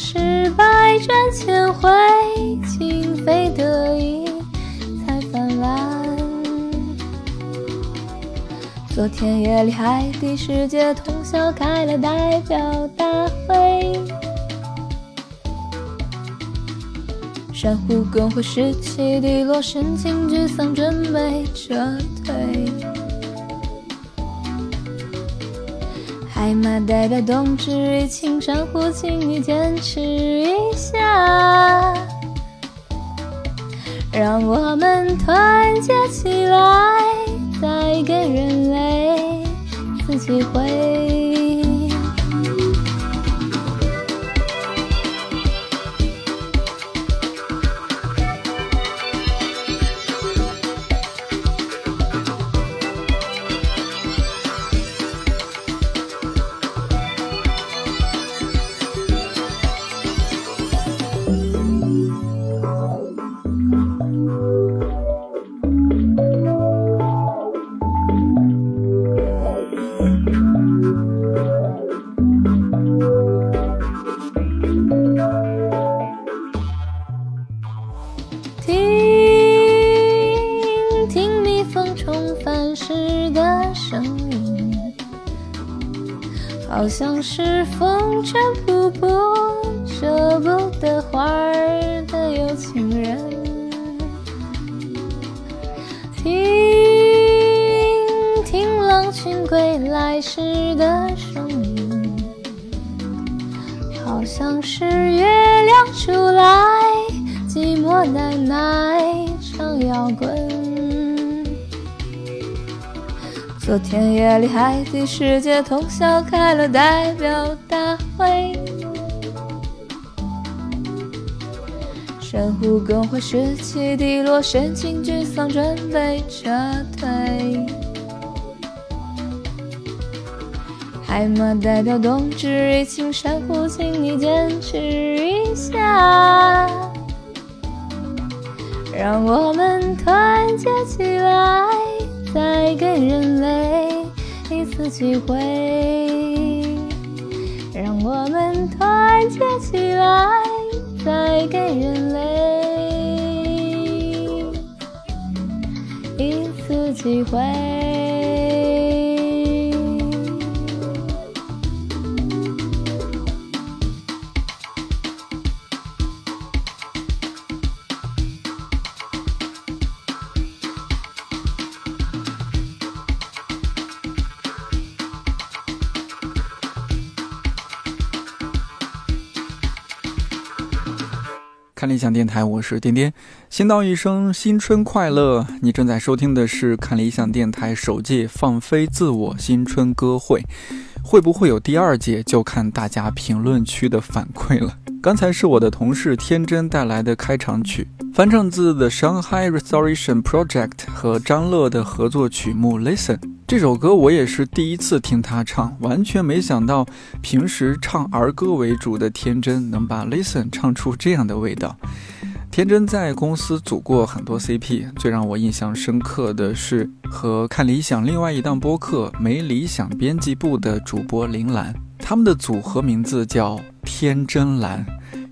是百转千回，情非得已才泛滥。昨天夜里，海底世界通宵开了代表大会，珊瑚更会士气低落，神情沮丧，准备撤海马代表冬至，与青山湖请你坚持一下，让我们团结起来。再给人类一次机会。里，海底世界通宵开了代表大会，珊瑚更会士气低落，神情沮丧，准备撤退。海马代表冬至已晴，珊瑚请你坚持一下，让我们团结起来。再给人类次机会，让我们团结起来。再给人类一次机会。看理想电台，我是颠颠。新道一声新春快乐！你正在收听的是看理想电台首届放飞自我新春歌会，会不会有第二届，就看大家评论区的反馈了。刚才是我的同事天真带来的开场曲，翻唱自 The Shanghai Restoration Project 和张乐的合作曲目《Listen》。这首歌我也是第一次听他唱，完全没想到平时唱儿歌为主的天真能把《Listen》唱出这样的味道。天真在公司组过很多 CP，最让我印象深刻的是和看理想另外一档播客《没理想编辑部》的主播林兰，他们的组合名字叫天真蓝。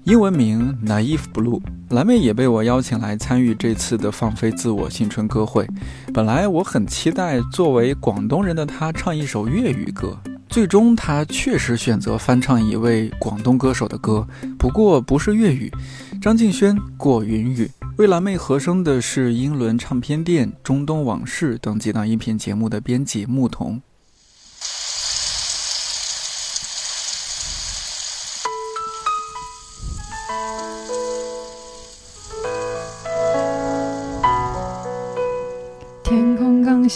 英文名 Naive Blue，蓝妹也被我邀请来参与这次的放飞自我新春歌会。本来我很期待作为广东人的她唱一首粤语歌，最终她确实选择翻唱一位广东歌手的歌，不过不是粤语。张敬轩《过云雨》为蓝妹和声的是英伦唱片店、中东往事等几档音频节目的编辑牧童。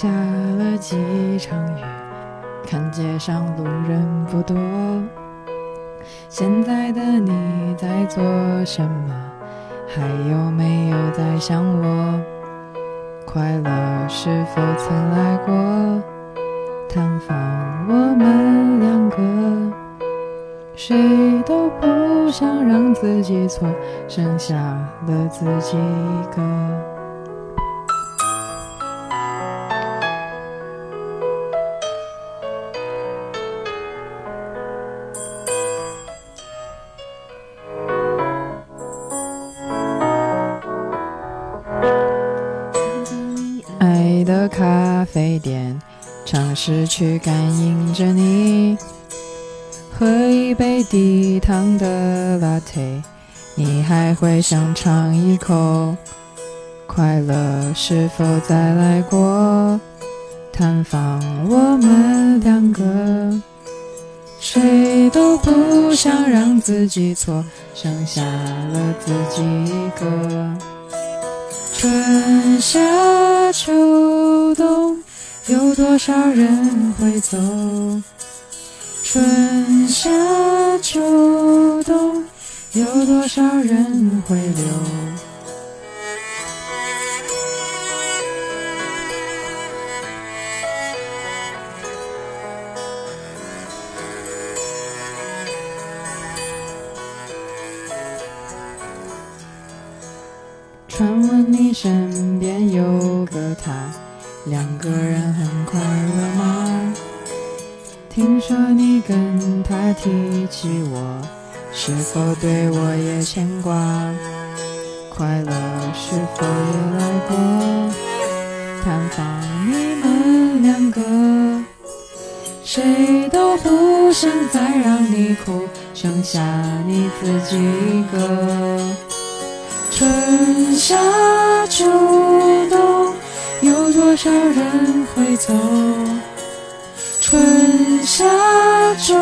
下了几场雨，看街上路人不多。现在的你在做什么？还有没有在想我？快乐是否曾来过探访我们两个？谁都不想让自己错，剩下了自己一个。尝试去感应着你。喝一杯低糖的 latte，你还会想尝一口？快乐是否再来过？探访我们两个，谁都不想让自己错，剩下了自己一个。春夏秋冬，有多少人会走？春夏秋冬，有多少人会留？秋冬，有多少人会走？春夏秋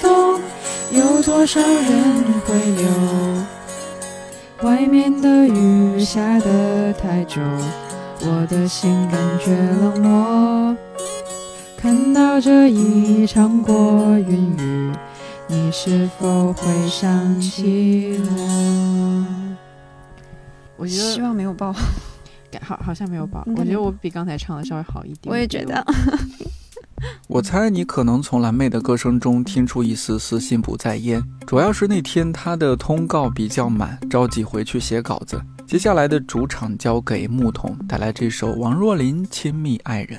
冬，有多少人会留？外面的雨下得太久，我的心感觉冷漠。看到这一场过云雨，你是否会想起我？我觉得希望没有爆。感好好像没有爆，我觉得我比刚才唱的稍微好一点。我也觉得，我猜你可能从蓝妹的歌声中听出一丝丝心不在焉，主要是那天她的通告比较满，着急回去写稿子。接下来的主场交给木桶，带来这首王若琳《亲密爱人》。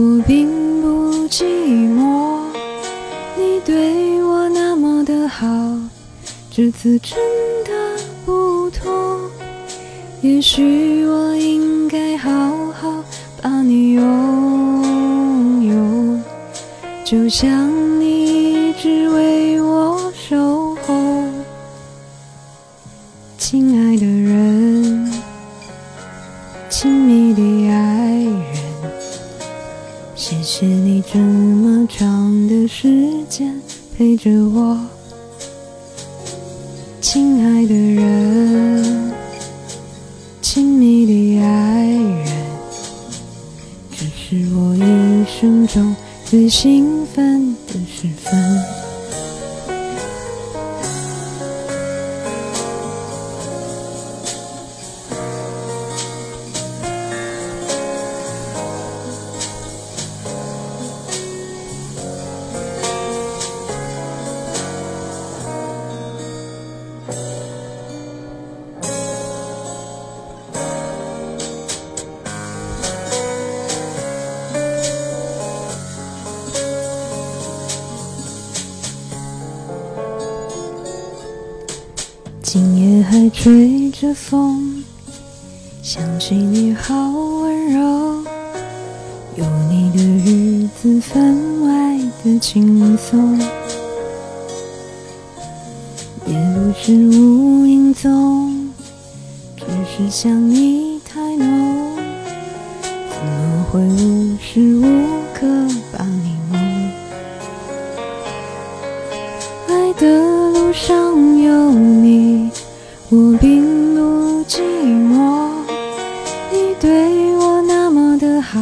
我并不寂寞，你对我那么的好，这次真的不同。也许我应该好好把你拥有，就像你一直为我的时间陪着我，亲爱的人，亲密的爱人，这是我一生中最兴奋的时分。的风，想起你好温柔，有你的日子分外的轻松。夜路是无影踪，只是想你太浓，怎么会无时无刻把你梦？爱的路上有你，我并寂寞。你对我那么的好，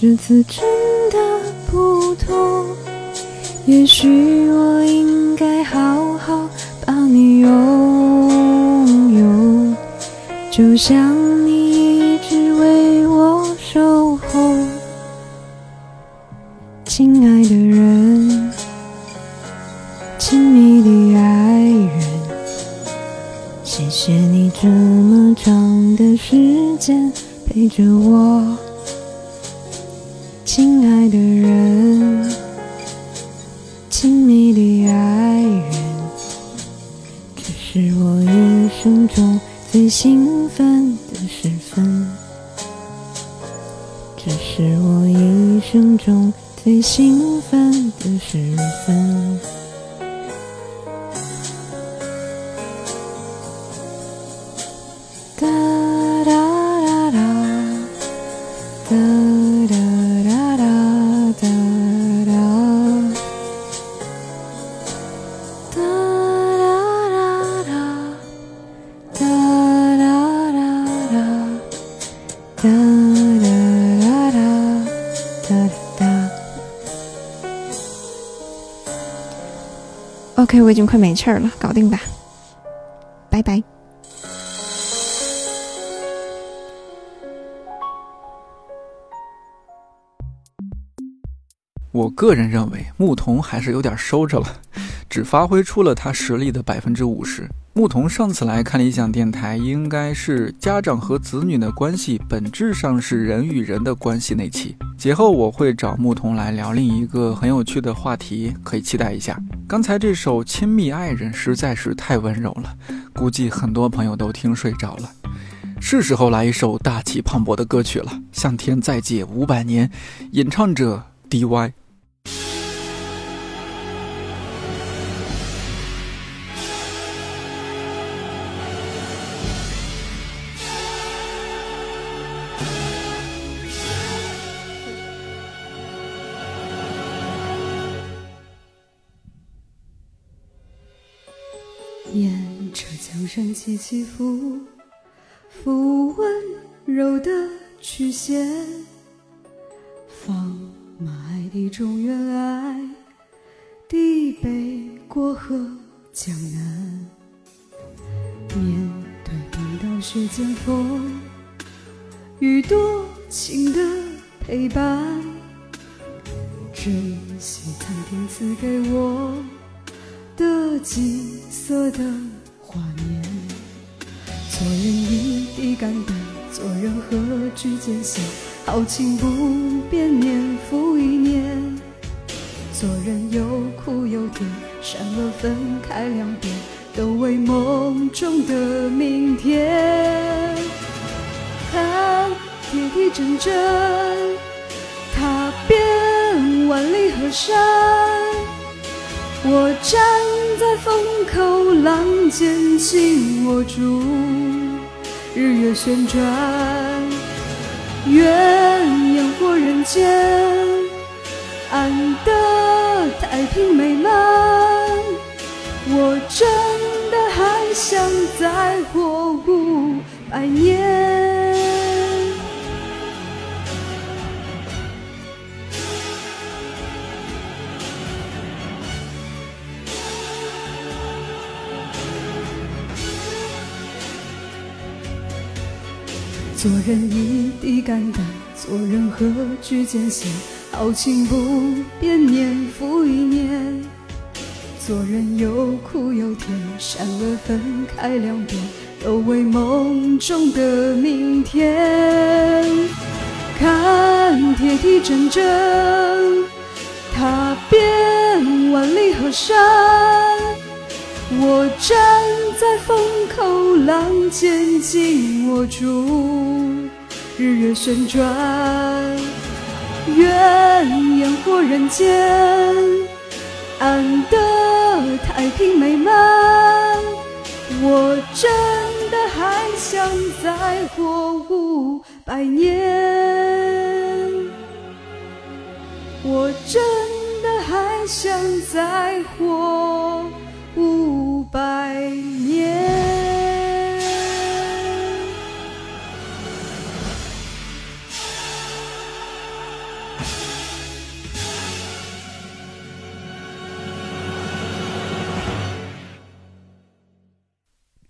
这次真的不同。也许我应该好好把你拥有，就像时间陪着我，亲爱的人。亲密的爱人，这是我一生中最兴奋的时分，这是我一生中最兴奋的时分。OK，我已经快没气儿了，搞定吧，拜拜。我个人认为牧童还是有点收着了，只发挥出了他实力的百分之五十。牧童上次来看理想电台，应该是家长和子女的关系本质上是人与人的关系那期。节后我会找牧童来聊另一个很有趣的话题，可以期待一下。刚才这首《亲密爱人》实在是太温柔了，估计很多朋友都听睡着了。是时候来一首大气磅礴的歌曲了，《向天再借五百年》，演唱者 DY。起起伏，伏温柔的曲线，放马爱的中原爱，地北过河江南。面对冰刀雪剑锋，与多情的陪伴，珍惜苍天赐给我。的金色的画面，做人一滴肝胆，做人何惧艰险？豪情不变，年复一年。做人有苦有甜，善恶分开两边，都为梦中的明天。看铁蹄铮铮，踏遍万里河山。我站在风口浪尖，紧握住日月旋转，愿烟火人间，安得太平美满。我真的还想再活五百年。做人一滴肝胆，做人何惧艰险？豪情不变，年复一年。做人有苦有甜，善恶分开两边，都为梦中的明天。看铁蹄铮铮，踏遍万里河山。我站在风口浪尖紧握住，日月旋转，愿烟火人间，安得太平美满。我真的还想再活五百年，我真的还想再活五百年。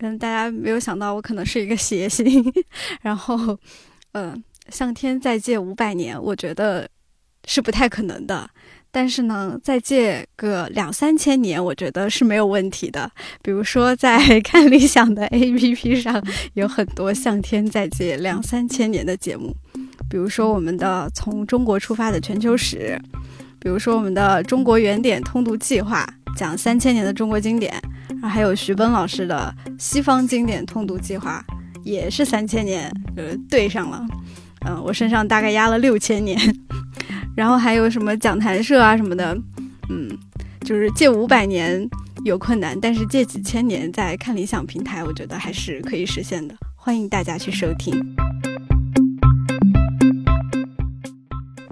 嗯，大家没有想到我可能是一个谐星，然后，嗯、向天再借五百年，我觉得是不太可能的。但是呢，再借个两三千年，我觉得是没有问题的。比如说，在 看理想的 APP 上，有很多向天再借两三千年的节目，比如说我们的《从中国出发的全球史》，比如说我们的《中国原点通读计划》，讲三千年的中国经典，还有徐奔老师的《西方经典通读计划》，也是三千年，呃，对上了。嗯、我身上大概压了六千年，然后还有什么讲坛社啊什么的，嗯，就是借五百年有困难，但是借几千年在看理想平台，我觉得还是可以实现的。欢迎大家去收听。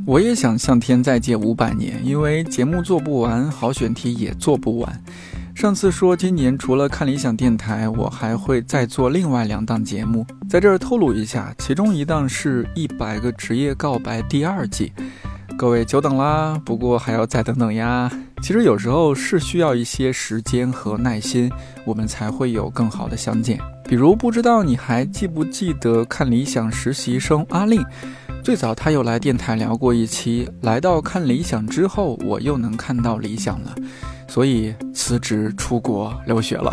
我也想向天再借五百年，因为节目做不完，好选题也做不完。上次说今年除了看理想电台，我还会再做另外两档节目，在这儿透露一下，其中一档是一百个职业告白第二季，各位久等啦，不过还要再等等呀。其实有时候是需要一些时间和耐心，我们才会有更好的相见。比如不知道你还记不记得看理想实习生阿令？最早他又来电台聊过一期，来到看理想之后，我又能看到理想了，所以辞职出国留学了。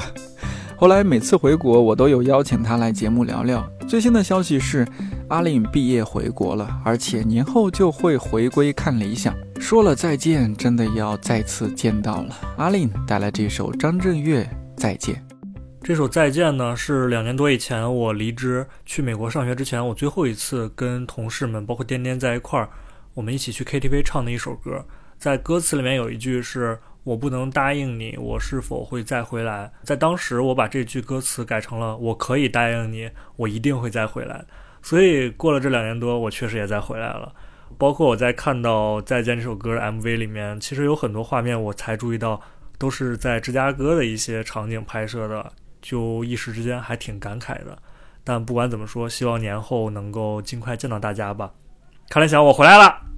后来每次回国，我都有邀请他来节目聊聊。最新的消息是，阿令毕业回国了，而且年后就会回归看理想。说了再见，真的要再次见到了。阿令带来这首张震岳《再见》。这首《再见》呢，是两年多以前我离职去美国上学之前，我最后一次跟同事们，包括颠颠在一块儿，我们一起去 KTV 唱的一首歌。在歌词里面有一句是“我不能答应你，我是否会再回来”。在当时，我把这句歌词改成了“我可以答应你，我一定会再回来”。所以过了这两年多，我确实也再回来了。包括我在看到《再见》这首歌的 MV 里面，其实有很多画面我才注意到，都是在芝加哥的一些场景拍摄的。就一时之间还挺感慨的，但不管怎么说，希望年后能够尽快见到大家吧。看来想我回来了。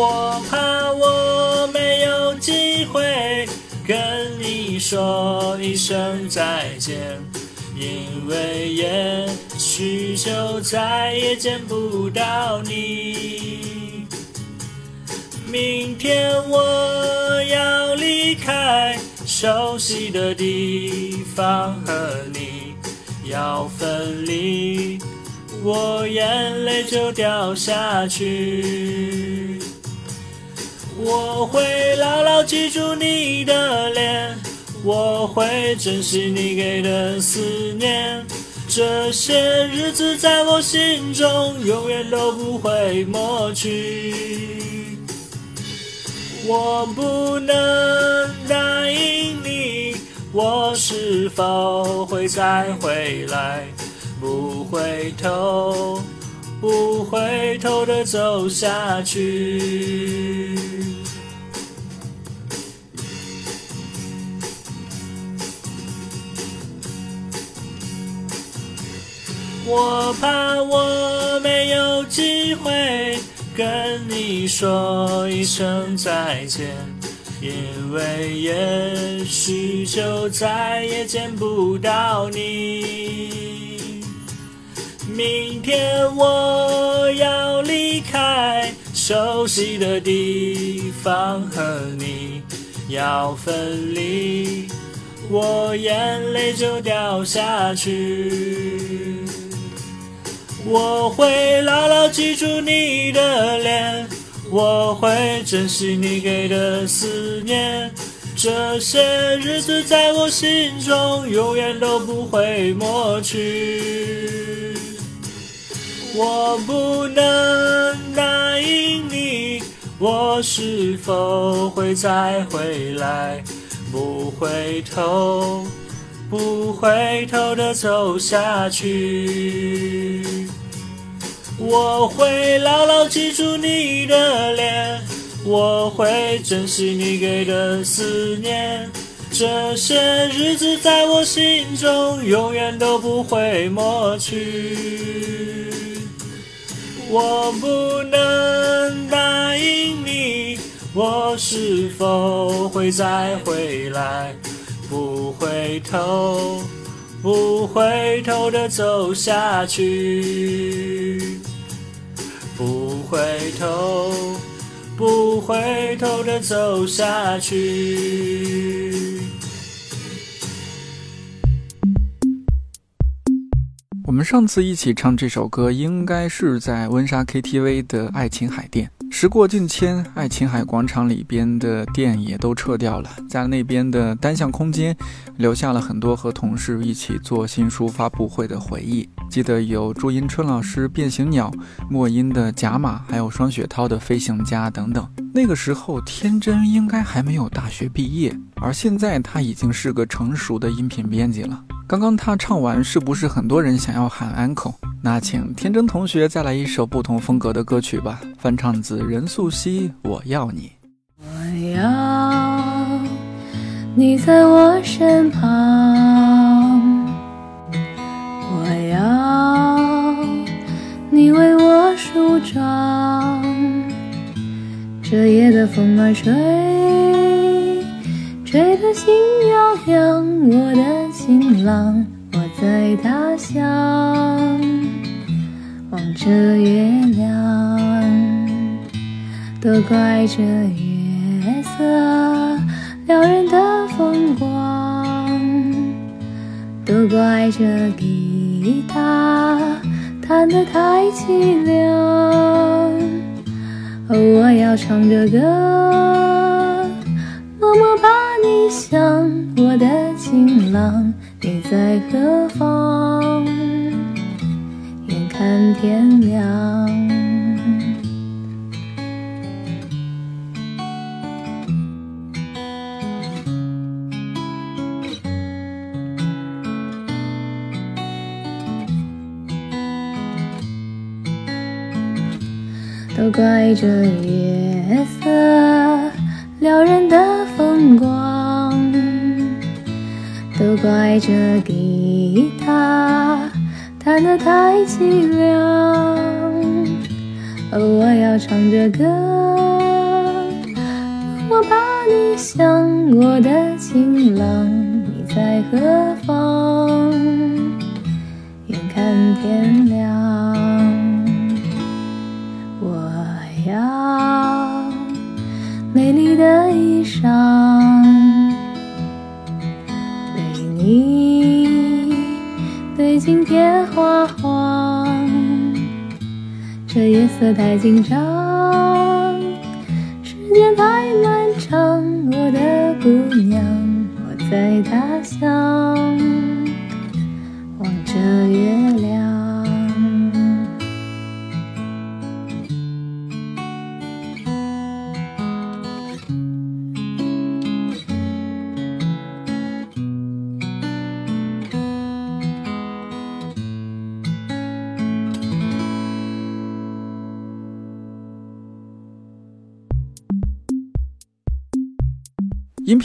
我怕我没有机会跟你说一声再见。因为也许就再也见不到你。明天我要离开熟悉的地方，和你要分离，我眼泪就掉下去。我会牢牢记住你的脸。我会珍惜你给的思念，这些日子在我心中永远都不会抹去。我不能答应你，我是否会再回来？不回头，不回头的走下去。我怕我没有机会跟你说一声再见，因为也许就再也见不到你。明天我要离开熟悉的地方，和你要分离，我眼泪就掉下去。我会牢牢记住你的脸，我会珍惜你给的思念。这些日子在我心中，永远都不会抹去。我不能答应你，我是否会再回来？不回头，不回头的走下去。我会牢牢记住你的脸。我会珍惜你给的思念，这些日子在我心中永远都不会抹去。我不能答应你，我是否会再回来？不回头，不回头的走下去，不回头。不回头的走下去。我们上次一起唱这首歌，应该是在温莎 KTV 的爱琴海店。时过境迁，爱琴海广场里边的店也都撤掉了，在那边的单向空间，留下了很多和同事一起做新书发布会的回忆。记得有朱英春老师《变形鸟》，莫音的《甲马》，还有双雪涛的《飞行家》等等。那个时候，天真应该还没有大学毕业，而现在他已经是个成熟的音频编辑了。刚刚他唱完，是不是很多人想要喊 uncle？那请天真同学再来一首不同风格的歌曲吧，翻唱自任素汐《我要你》。我要你在我身旁。我要你为我梳妆，这夜的风儿吹，吹得心痒痒。我的情郎，我在他乡，望着月亮，都怪这月色撩人的风光，都怪这吉他弹得太凄凉。哦，我要唱着歌，默默把你想，我的情郎，你在何方？眼看天亮。都怪这月色撩人的风光，都怪这吉他弹得太凄凉。哦，我要唱着歌，我把你想，我的情郎，你在何方？眼看天亮。色太紧张，时间太漫长。我的姑娘，我在他乡，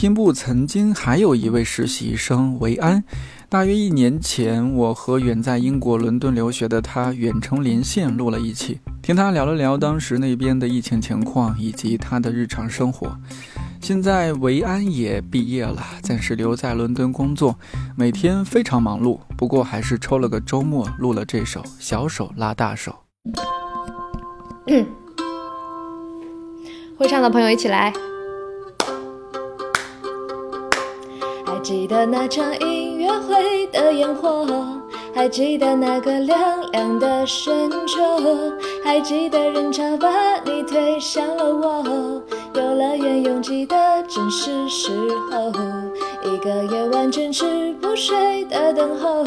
频部曾经还有一位实习生维安，大约一年前，我和远在英国伦敦留学的他远程连线录了一期，听他聊了聊当时那边的疫情情况以及他的日常生活。现在维安也毕业了，暂时留在伦敦工作，每天非常忙碌，不过还是抽了个周末录了这首《小手拉大手》。会唱的朋友一起来。记得那场音乐会的烟火，还记得那个凉凉的深秋，还记得人潮把你推向了我，游乐园拥挤的正是时候，一个夜晚坚持不睡的等候，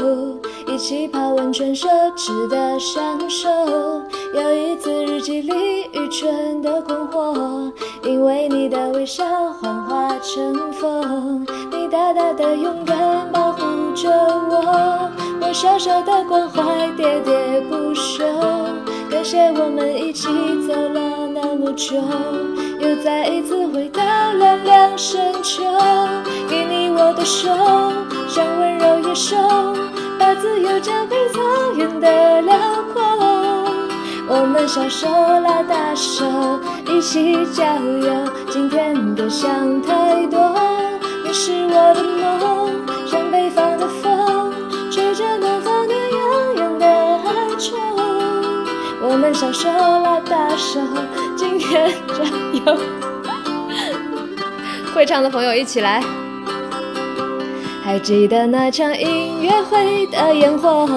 一起泡温泉奢侈的享受，有一次日记里愚蠢的困惑，因为你的微笑幻化成风，大大的勇敢保护着我，我小小的关怀喋喋不休，感谢我们一起走了那么久，又再一次回到凉凉深秋，给你我的手，像温柔野兽，把自由交给草原的辽阔。我们小手拉大手，一起郊游，今天别想太多，你是我的梦，像北方的风，吹着南方暖洋洋的哀愁。我们小手拉大手，今天加油！会唱的朋友一起来。还记得那场音乐会的烟火，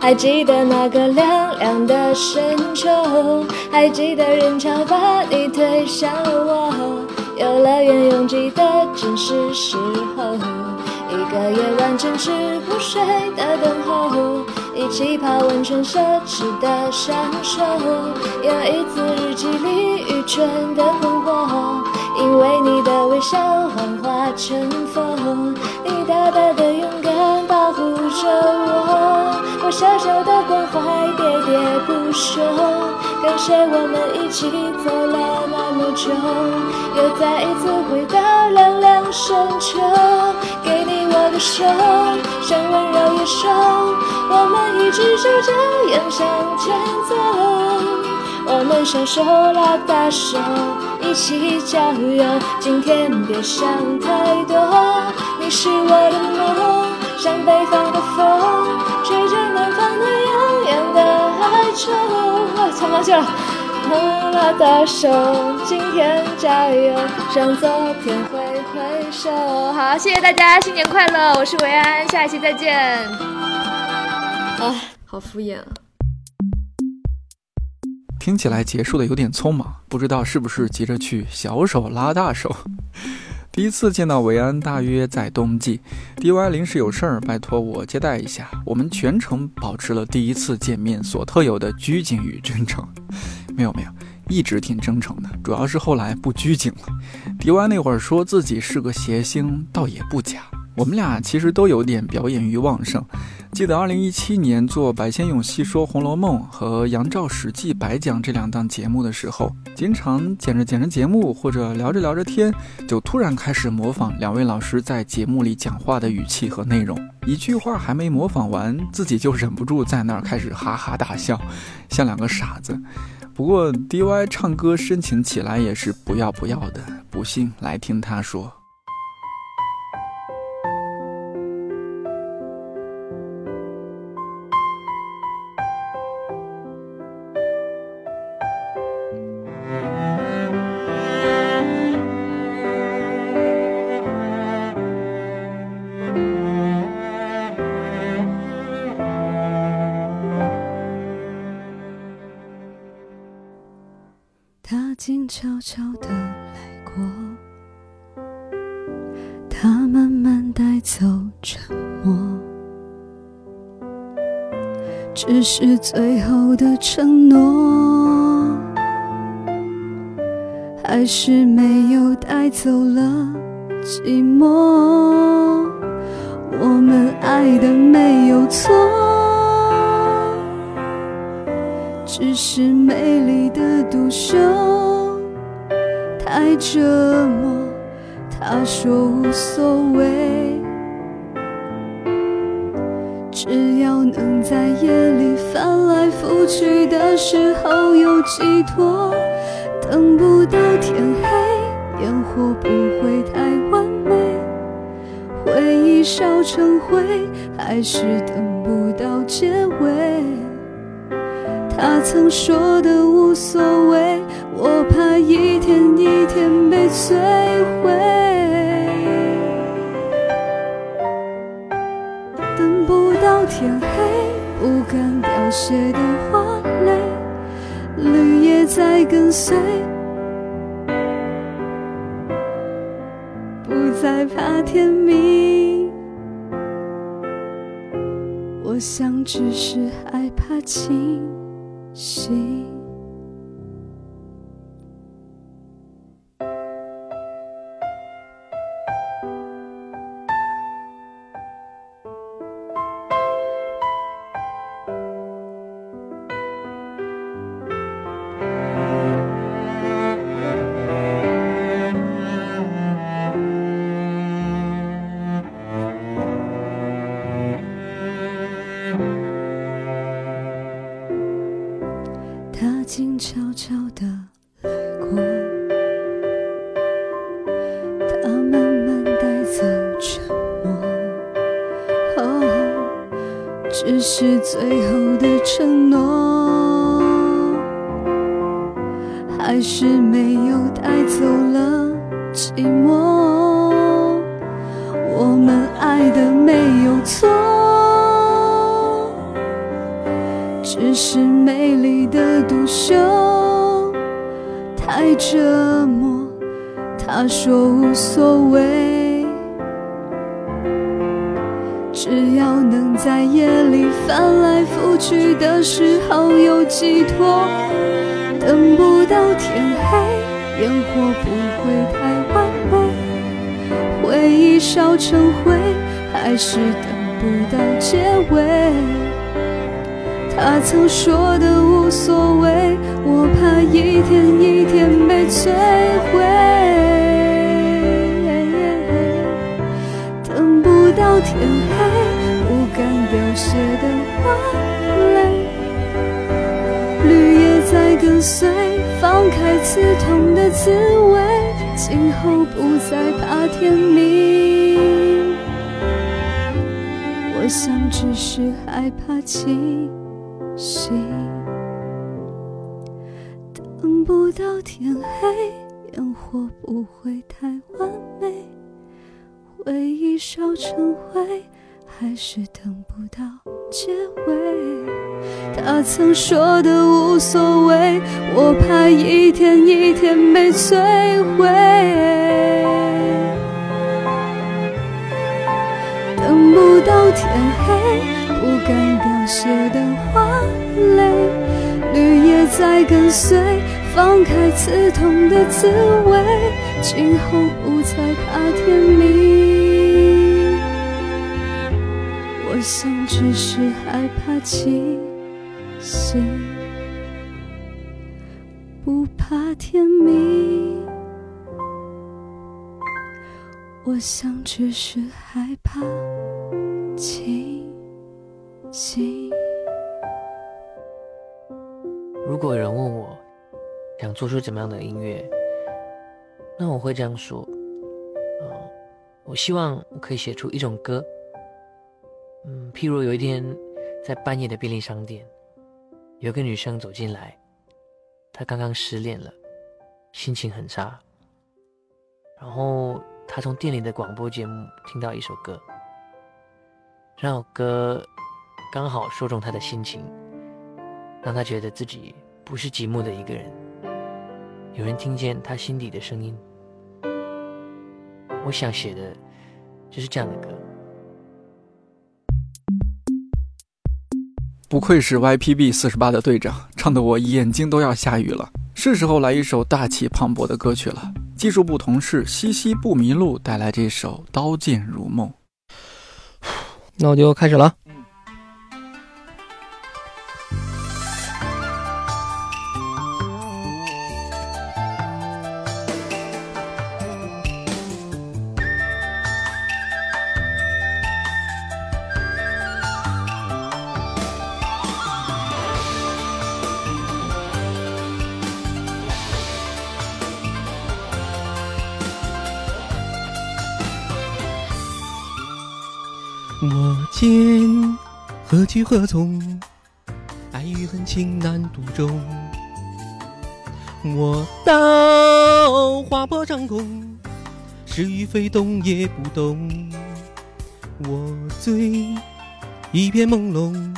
还记得那个凉凉的深秋，还记得人潮把你推向了我，游乐园拥挤的正是时候，一个夜晚坚持不睡的等候，一起泡温泉奢侈的享受，有一次日记里愚蠢的困惑，因为你的微笑幻化成风，你大大的勇敢保护着我，我小小的关怀喋喋不休，感谢我们一起走了那么久，又再一次回到凉凉深秋，给你我的手，像温柔野兽，我们一只手这样向前走，我们小手拉大手，一起郊游，今天别想太多，你是我的梦，像北方的风，唱不上去了。拉大手，今天加油，向昨天挥挥手。好，谢谢大家，新年快乐！我是维安，下一期再见。啊，好敷衍啊。听起来结束的有点匆忙，不知道是不是急着去小手拉大手。第一次见到维安，大约在冬季。DY 临时有事儿，拜托我接待一下。我们全程保持了第一次见面所特有的拘谨与真诚。没有没有，一直挺真诚的，主要是后来不拘谨了。DY 那会儿说自己是个谐星，倒也不假。我们俩其实都有点表演欲旺盛。记得二零一七年做白先勇细说《红楼梦》和杨照史记白讲这两档节目的时候，经常剪着剪着节目或者聊着聊着天，就突然开始模仿两位老师在节目里讲话的语气和内容。一句话还没模仿完，自己就忍不住在那儿开始哈哈大笑，像两个傻子。不过 DY 唱歌深情起来也是不要不要的，不信来听他说。后的承诺，还是没有带走了寂寞。我们爱的没有错。只是美丽的独秀太折磨，他说无所谓，能在夜里翻来覆去的时候有寄托，等不到天黑，烟火不会太完美，回忆烧成灰，还是等不到结尾。他曾说的无所谓，我怕一天一天被摧毁。天黑不敢凋，谢的花蕾，绿叶在跟随，不再怕天明。我想只是害怕清醒。是最后的承诺，还是没有带走了寂寞。我们爱的没有错。只是美丽的独秀太折磨，他说无所谓，翻来覆去的时候有寄托，等不到天黑，烟火不会太完美，回忆烧成灰，还是等不到结尾。他曾说的无所谓，我怕一天一天被摧毁。等不到天黑，不敢凋谢的花蕾，绿叶在跟随，放开刺痛的滋味，今后不再怕天明。我想只是害怕清醒，等不到天黑，烟火不会太完美，回忆烧成灰，还是等不到结尾。他曾说的无所谓，我怕一天一天被摧毁。等不到天黑，不敢凋谢的花蕾，绿叶在跟随，放开刺痛的滋味，今后不再怕天明。我想只是害怕清醒，不怕天明。我想只是害怕清醒。如果有人问我想做出怎么样的音乐，那我会这样说：，嗯、我希望我可以写出一种歌，嗯，譬如有一天在半夜的便利商店，有个女生走进来，她刚刚失恋了，心情很差，然后她从店里的广播节目听到一首歌，这首歌刚好说中她的心情。让他觉得自己不是寂寞的一个人，有人听见他心底的声音。我想写的就是这样的歌。不愧是 YPB 四十八的队长，唱得我眼睛都要下雨了。是时候来一首大气磅礴的歌曲了。技术部同事西西不迷路带来这首《刀剑如梦》。那我就开始了。我见何去何从，爱与恨情难独钟。我刀划破长空，是与非动也不动。我醉一片朦胧，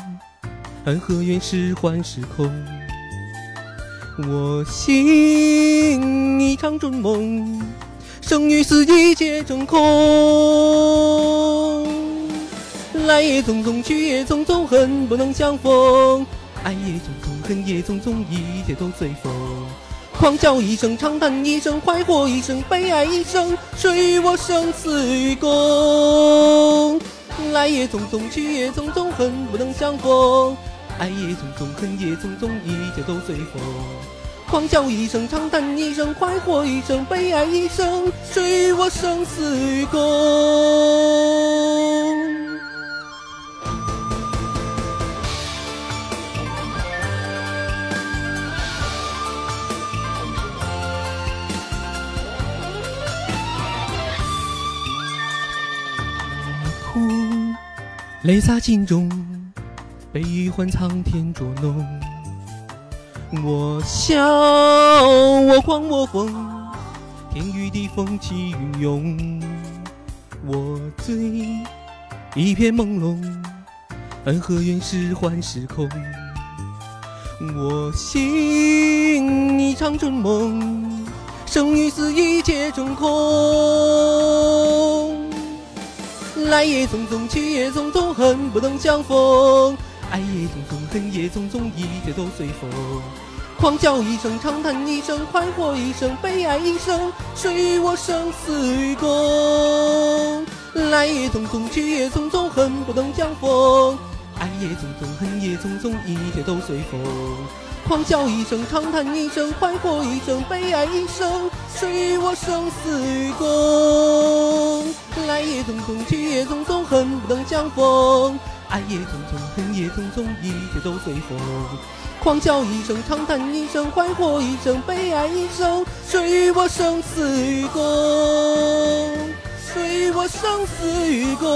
安和怨是幻时空。我醒一场春梦，生与死一切成空。来也匆匆，去也匆匆，恨不能相逢。爱也匆匆，恨也匆匆，一切都随风。狂叫一声，长叹一声，快活一生，悲哀一生，谁与我生死与共？来也匆匆，去也匆匆，恨不能相逢。爱也匆匆，恨也匆匆，一切都随风。狂叫一声，长叹一声，快活一生，悲哀一生，谁与我生死与共？泪洒镜中，悲与欢苍天捉弄。我笑，我狂，我疯，天与地风起云涌。我醉，一片朦胧，恩和怨是幻时空。我醒，一场春梦，生与死一切成空。来也匆匆，去也匆匆，恨不能相逢。爱也匆匆，恨也匆匆，一切都随风。狂叫一声，长叹一声，快活一生，悲哀一生，谁与我生死与共？来也匆匆，去也匆匆，恨不能相逢。爱也匆匆，恨也匆匆，一切都随风。狂叫一声，长叹一声，快活一生，悲哀一生，谁与我生死与共？来也匆匆，去也匆匆，恨不能相逢。爱也匆匆，恨也匆匆，一切都随风。狂叫一声，长叹一声，快活一生，悲哀一生，谁与我生死与共？谁与我生死与共？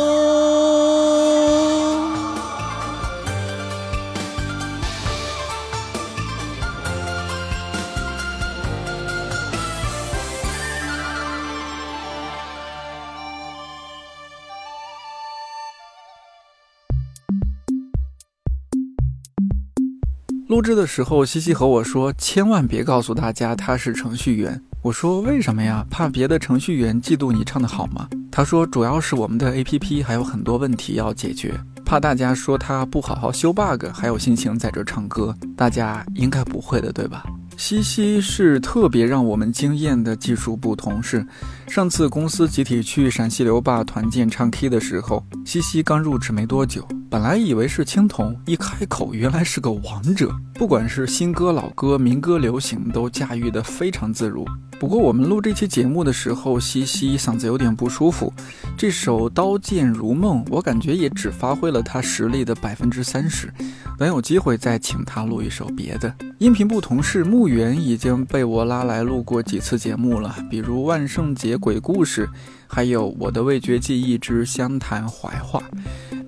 录制的时候，西西和我说，千万别告诉大家他是程序员。我说为什么呀？怕别的程序员嫉妒你唱的好吗？他说主要是我们的 APP 还有很多问题要解决，怕大家说他不好好修 bug，还有心情在这唱歌。大家应该不会的，对吧？西西是特别让我们惊艳的技术部同事。上次公司集体去陕西留坝团建唱 K 的时候，西西刚入职没多久，本来以为是青铜，一开口原来是个王者，不管是新歌老歌、民歌流行，都驾驭得非常自如。不过我们录这期节目的时候，西西嗓子有点不舒服，这首《刀剑如梦》，我感觉也只发挥了他实力的百分之三十。等有机会再请他录一首别的。音频部同事木原已经被我拉来录过几次节目了，比如万圣节鬼故事，还有我的味觉记忆之湘潭怀化。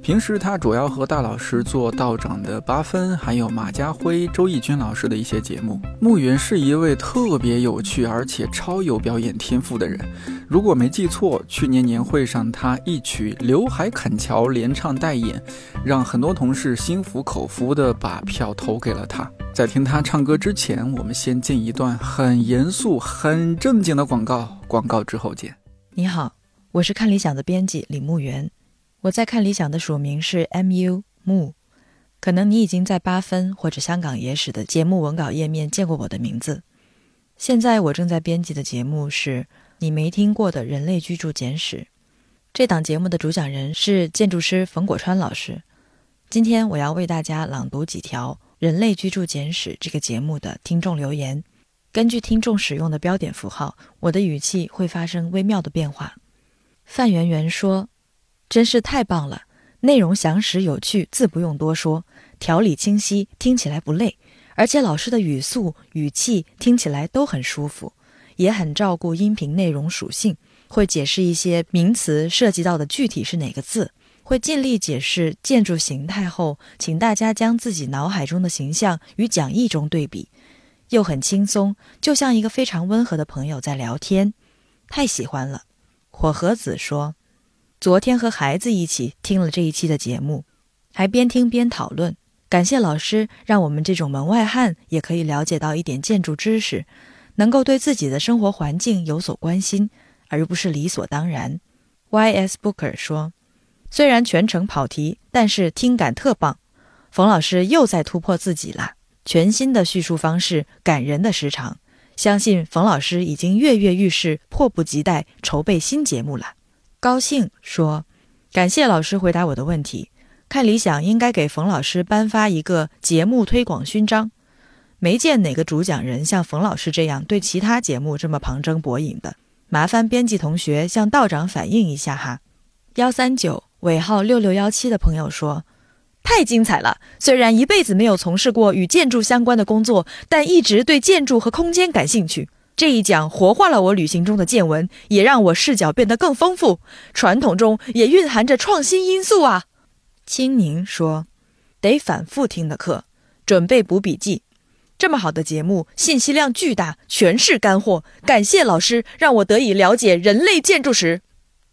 平时他主要和大老师做道长的八分，还有马家辉、周轶君老师的一些节目。木源是一位特别有趣而且超有表演天赋的人。如果没记错，去年年会上他一曲《刘海砍樵》连唱带演，让很多同事心服口服的把票投给了他。在听他唱歌之前，我们先进一段很严肃、很正经的广告。广告之后见。你好，我是看理想的编辑李木源。我在看理想的署名是 mu 木，可能你已经在八分或者香港野史的节目文稿页面见过我的名字。现在我正在编辑的节目是你没听过的人类居住简史。这档节目的主讲人是建筑师冯果川老师。今天我要为大家朗读几条《人类居住简史》这个节目的听众留言。根据听众使用的标点符号，我的语气会发生微妙的变化。范圆圆说。真是太棒了，内容详实有趣，字不用多说，条理清晰，听起来不累，而且老师的语速、语气听起来都很舒服，也很照顾音频内容属性，会解释一些名词涉及到的具体是哪个字，会尽力解释建筑形态后，请大家将自己脑海中的形象与讲义中对比，又很轻松，就像一个非常温和的朋友在聊天，太喜欢了。火和子说。昨天和孩子一起听了这一期的节目，还边听边讨论，感谢老师，让我们这种门外汉也可以了解到一点建筑知识，能够对自己的生活环境有所关心，而不是理所当然。Y.S. Booker 说：“虽然全程跑题，但是听感特棒。冯老师又在突破自己了，全新的叙述方式，感人的时长。相信冯老师已经跃跃欲试，迫不及待筹备新节目了。”高兴说：“感谢老师回答我的问题。”看理想应该给冯老师颁发一个节目推广勋章，没见哪个主讲人像冯老师这样对其他节目这么旁征博引的。麻烦编辑同学向道长反映一下哈。幺三九尾号六六幺七的朋友说：“太精彩了！虽然一辈子没有从事过与建筑相关的工作，但一直对建筑和空间感兴趣。这一讲活化了我旅行中的见闻，也让我视角变得更丰富。传统中也蕴含着创新因素啊。”青宁说：“得反复听的课，准备补笔记。这么好的节目，信息量巨大，全是干货。感谢老师，让我得以了解人类建筑史。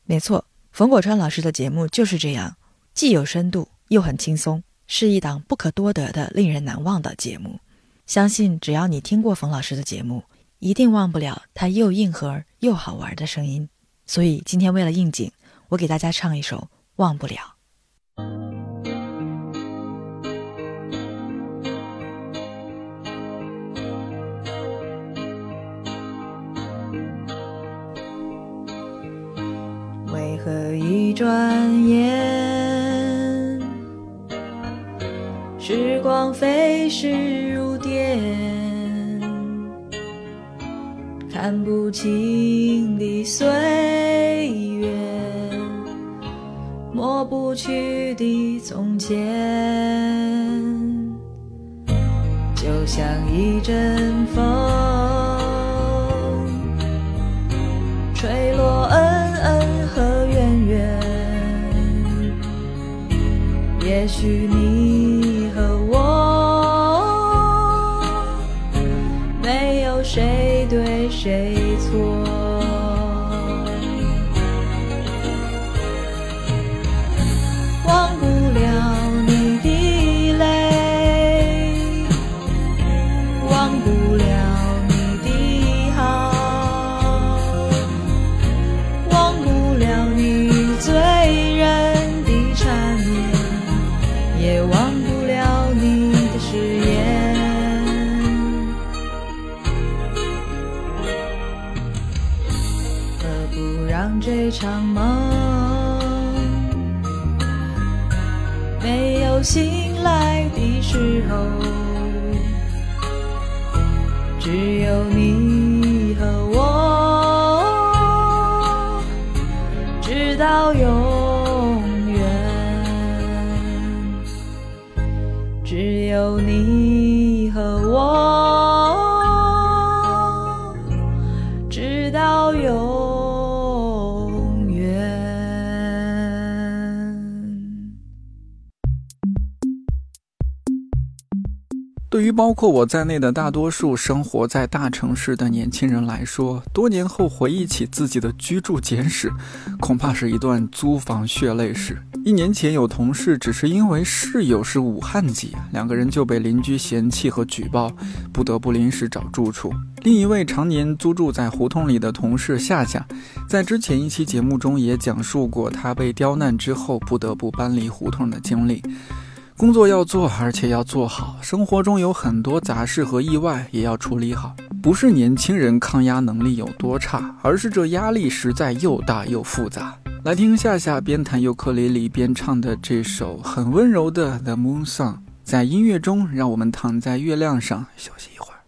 没错，冯果川老师的节目就是这样，既有深度，又很轻松，是一档不可多得的、令人难忘的节目。相信只要你听过冯老师的节目，一定忘不了他又硬核又好玩的声音。所以今天为了应景，我给大家唱一首《忘不了》。”为何一转眼，时光飞逝如电，看不清的岁月。抹不去的从前，就像一阵风，吹落恩恩和怨怨。也许你包括我在内的大多数生活在大城市的年轻人来说，多年后回忆起自己的居住简史，恐怕是一段租房血泪史。一年前，有同事只是因为室友是武汉籍，两个人就被邻居嫌弃和举报，不得不临时找住处。另一位常年租住在胡同里的同事夏夏，在之前一期节目中也讲述过他被刁难之后不得不搬离胡同的经历。工作要做，而且要做好。生活中有很多杂事和意外，也要处理好。不是年轻人抗压能力有多差，而是这压力实在又大又复杂。来听夏夏边弹尤克里里边唱的这首很温柔的《The Moon Song》，在音乐中，让我们躺在月亮上休息一会儿。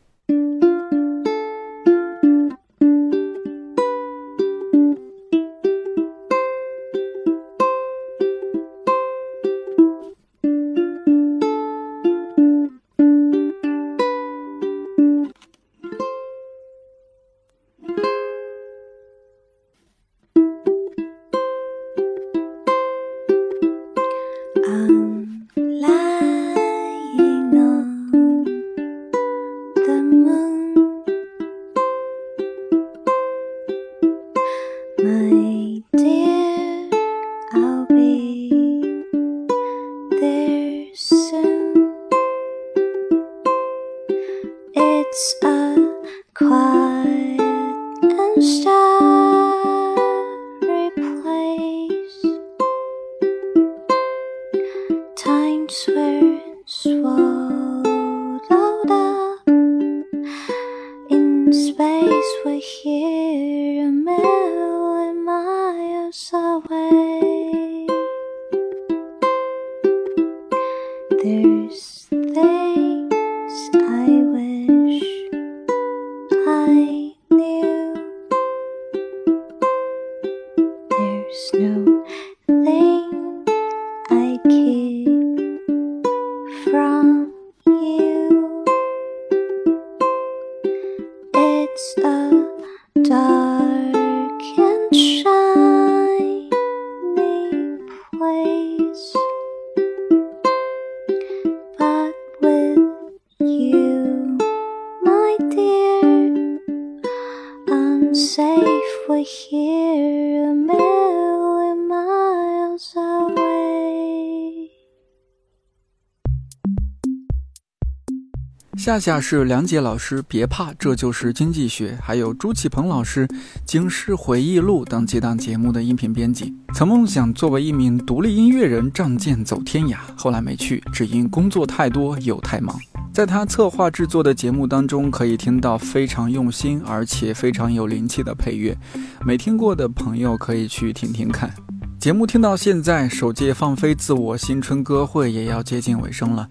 夏夏是梁杰老师，别怕，这就是经济学。还有朱启鹏老师，《京师回忆录》等几档节目的音频编辑。曾梦想作为一名独立音乐人仗剑走天涯，后来没去，只因工作太多又太忙。在他策划制作的节目当中，可以听到非常用心而且非常有灵气的配乐。没听过的朋友可以去听听看。节目听到现在，首届放飞自我新春歌会也要接近尾声了。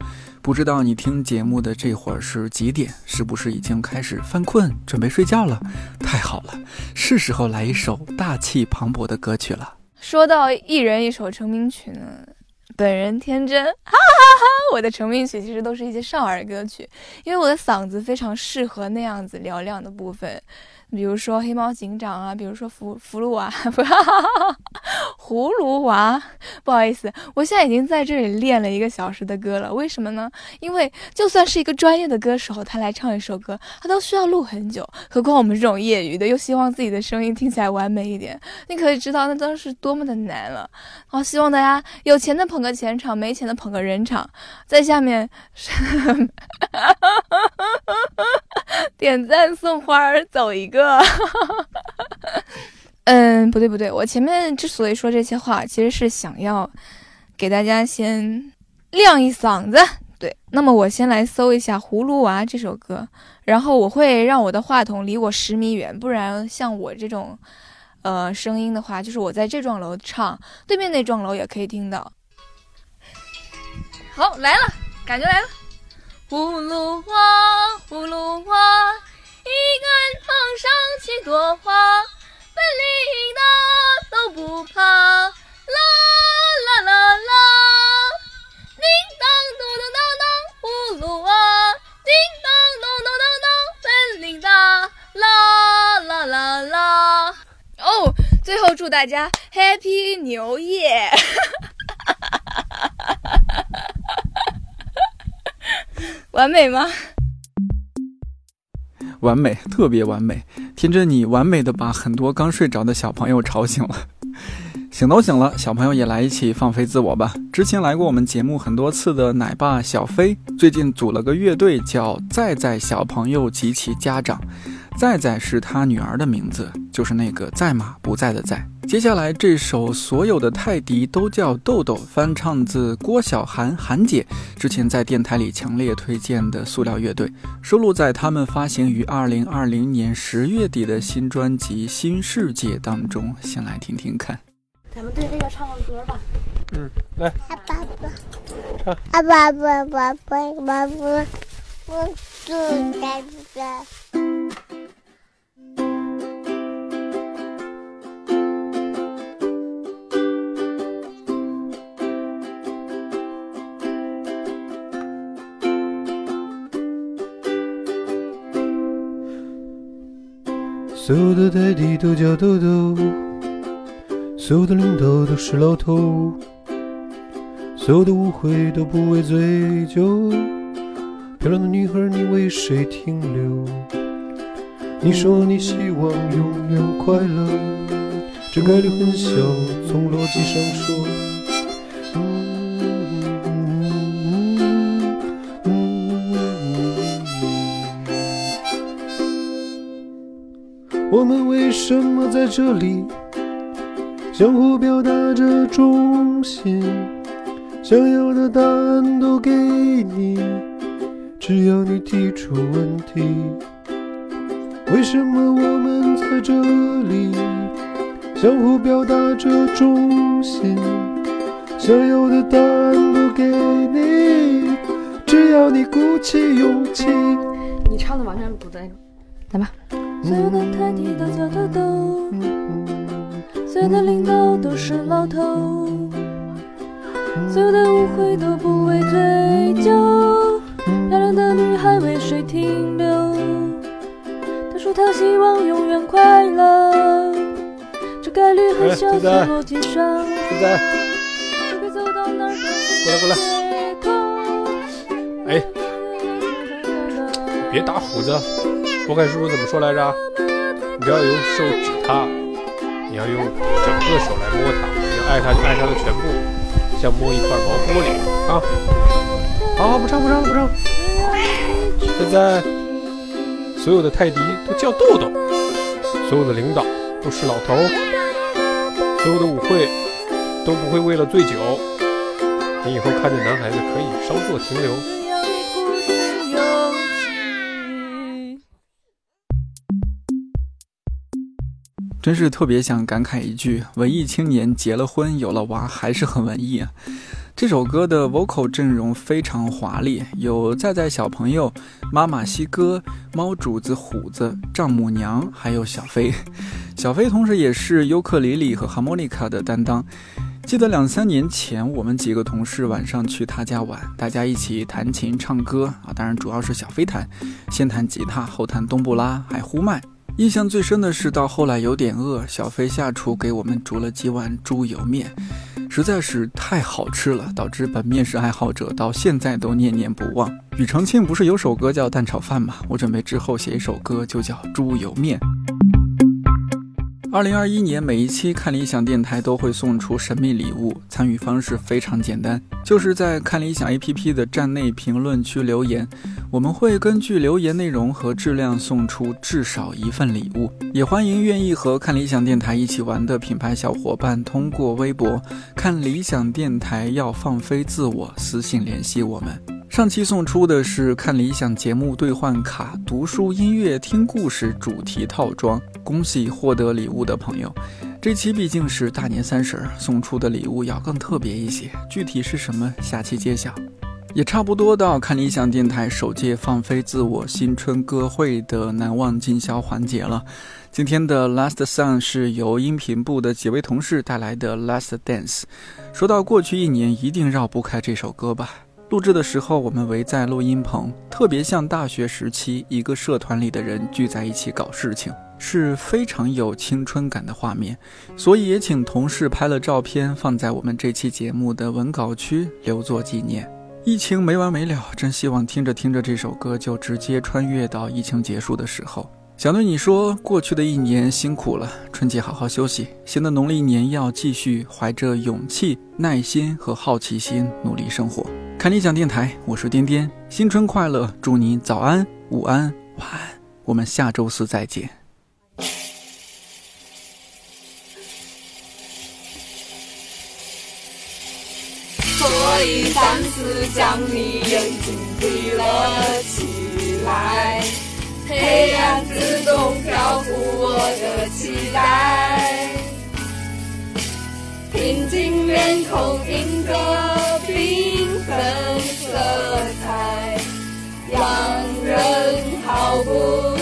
不知道你听节目的这会儿是几点？是不是已经开始犯困，准备睡觉了？太好了，是时候来一首大气磅礴的歌曲了。说到一人一首成名曲呢，本人天真，哈哈哈！我的成名曲其实都是一些少儿歌曲，因为我的嗓子非常适合那样子嘹亮的部分，比如说黑猫警长啊，比如说福福禄娃，不，葫芦娃。不好意思，我现在已经在这里练了一个小时的歌了。为什么呢？因为就算是一个专业的歌手，他来唱一首歌，他都需要录很久。何况我们这种业余的，又希望自己的声音听起来完美一点，你可以知道那当时多么的难了。好，希望大家有钱的捧个钱场，没钱的捧个人场。在下面 点赞送花儿走一个。嗯，不对不对，我前面之所以说这些话，其实是想要给大家先亮一嗓子。对，那么我先来搜一下《葫芦娃》这首歌，然后我会让我的话筒离我十米远，不然像我这种呃声音的话，就是我在这幢楼唱，对面那幢楼也可以听到。好，来了，感觉来了。葫芦娃，葫芦娃，一根藤上七朵花。本领大都不怕，啦啦啦啦！叮当咚咚当当，葫芦娃，叮当咚咚当当，本领大，啦啦啦啦！哦，最后祝大家 Happy New Year！完美吗？完美，特别完美。听着你完美的把很多刚睡着的小朋友吵醒了，醒都醒了，小朋友也来一起放飞自我吧。之前来过我们节目很多次的奶爸小飞，最近组了个乐队，叫在在小朋友及其家长。在在是他女儿的名字，就是那个在吗不在的在。接下来这首所有的泰迪都叫豆豆，翻唱自郭晓涵涵姐之前在电台里强烈推荐的塑料乐队，收录在他们发行于二零二零年十月底的新专辑《新世界》当中。先来听听看。咱们对这个唱个歌吧。嗯，来。阿爸爸，唱。阿爸爸爸爸爸爸，我住在这。所有的泰迪都叫豆豆，所有的领导都是老头，所有的误会都不为追究。漂亮的女孩，你为谁停留？你说你希望永远快乐，这概率很小，从逻辑上说。在这里相互表达着忠心？想要的答案都给你，只要你提出问题。为什么我们在这里相互表达着忠心？想要的答案都给你，只要你鼓起勇气。你唱的完全不在，所有的台底都叫豆豆，所有的领导都是老头，所有的误会都不为追究。漂亮的女孩为谁停留？他说他希望永远快乐，这概率很小，在逻辑上。现在，会走到哪儿过来过来。哎，别打虎子。波凯叔叔怎么说来着？你不要用手指它，你要用整个手来摸它。你要爱它就爱它的全部，像摸一块毛玻璃啊！好好，不唱不唱不唱。现在所有的泰迪都叫豆豆，所有的领导都是老头，所有的舞会都不会为了醉酒。你以后看见男孩子可以稍作停留。真是特别想感慨一句：文艺青年结了婚有了娃还是很文艺啊！这首歌的 vocal 阵容非常华丽，有在在小朋友、妈妈西哥、猫主子虎子、丈母娘，还有小飞。小飞同时也是尤克里里和哈莫尼卡的担当。记得两三年前，我们几个同事晚上去他家玩，大家一起弹琴唱歌啊，当然主要是小飞弹，先弹吉他，后弹冬不拉，还呼麦。印象最深的是，到后来有点饿，小飞下厨给我们煮了几碗猪油面，实在是太好吃了，导致本面食爱好者到现在都念念不忘。庾澄庆不是有首歌叫《蛋炒饭》吗？我准备之后写一首歌，就叫《猪油面》。二零二一年每一期看理想电台都会送出神秘礼物，参与方式非常简单，就是在看理想 APP 的站内评论区留言，我们会根据留言内容和质量送出至少一份礼物。也欢迎愿意和看理想电台一起玩的品牌小伙伴通过微博“看理想电台要放飞自我”私信联系我们。上期送出的是看理想节目兑换卡、读书、音乐、听故事主题套装，恭喜获得礼物的朋友。这期毕竟是大年三十，送出的礼物要更特别一些，具体是什么，下期揭晓。也差不多到看理想电台首届放飞自我新春歌会的难忘今宵环节了。今天的 Last Song 是由音频部的几位同事带来的 Last Dance。说到过去一年，一定绕不开这首歌吧。录制的时候，我们围在录音棚，特别像大学时期一个社团里的人聚在一起搞事情，是非常有青春感的画面。所以也请同事拍了照片放在我们这期节目的文稿区，留作纪念。疫情没完没了，真希望听着听着这首歌就直接穿越到疫情结束的时候。想对你说，过去的一年辛苦了，春节好好休息，新的农历年要继续怀着勇气、耐心和好奇心努力生活。看理想电台，我是颠颠，新春快乐！祝你早安、午安、晚安，我们下周四再见。所以暂时将你眼睛闭了起来，黑暗自动漂浮我的期待，平静面孔映着缤纷色彩，让人好不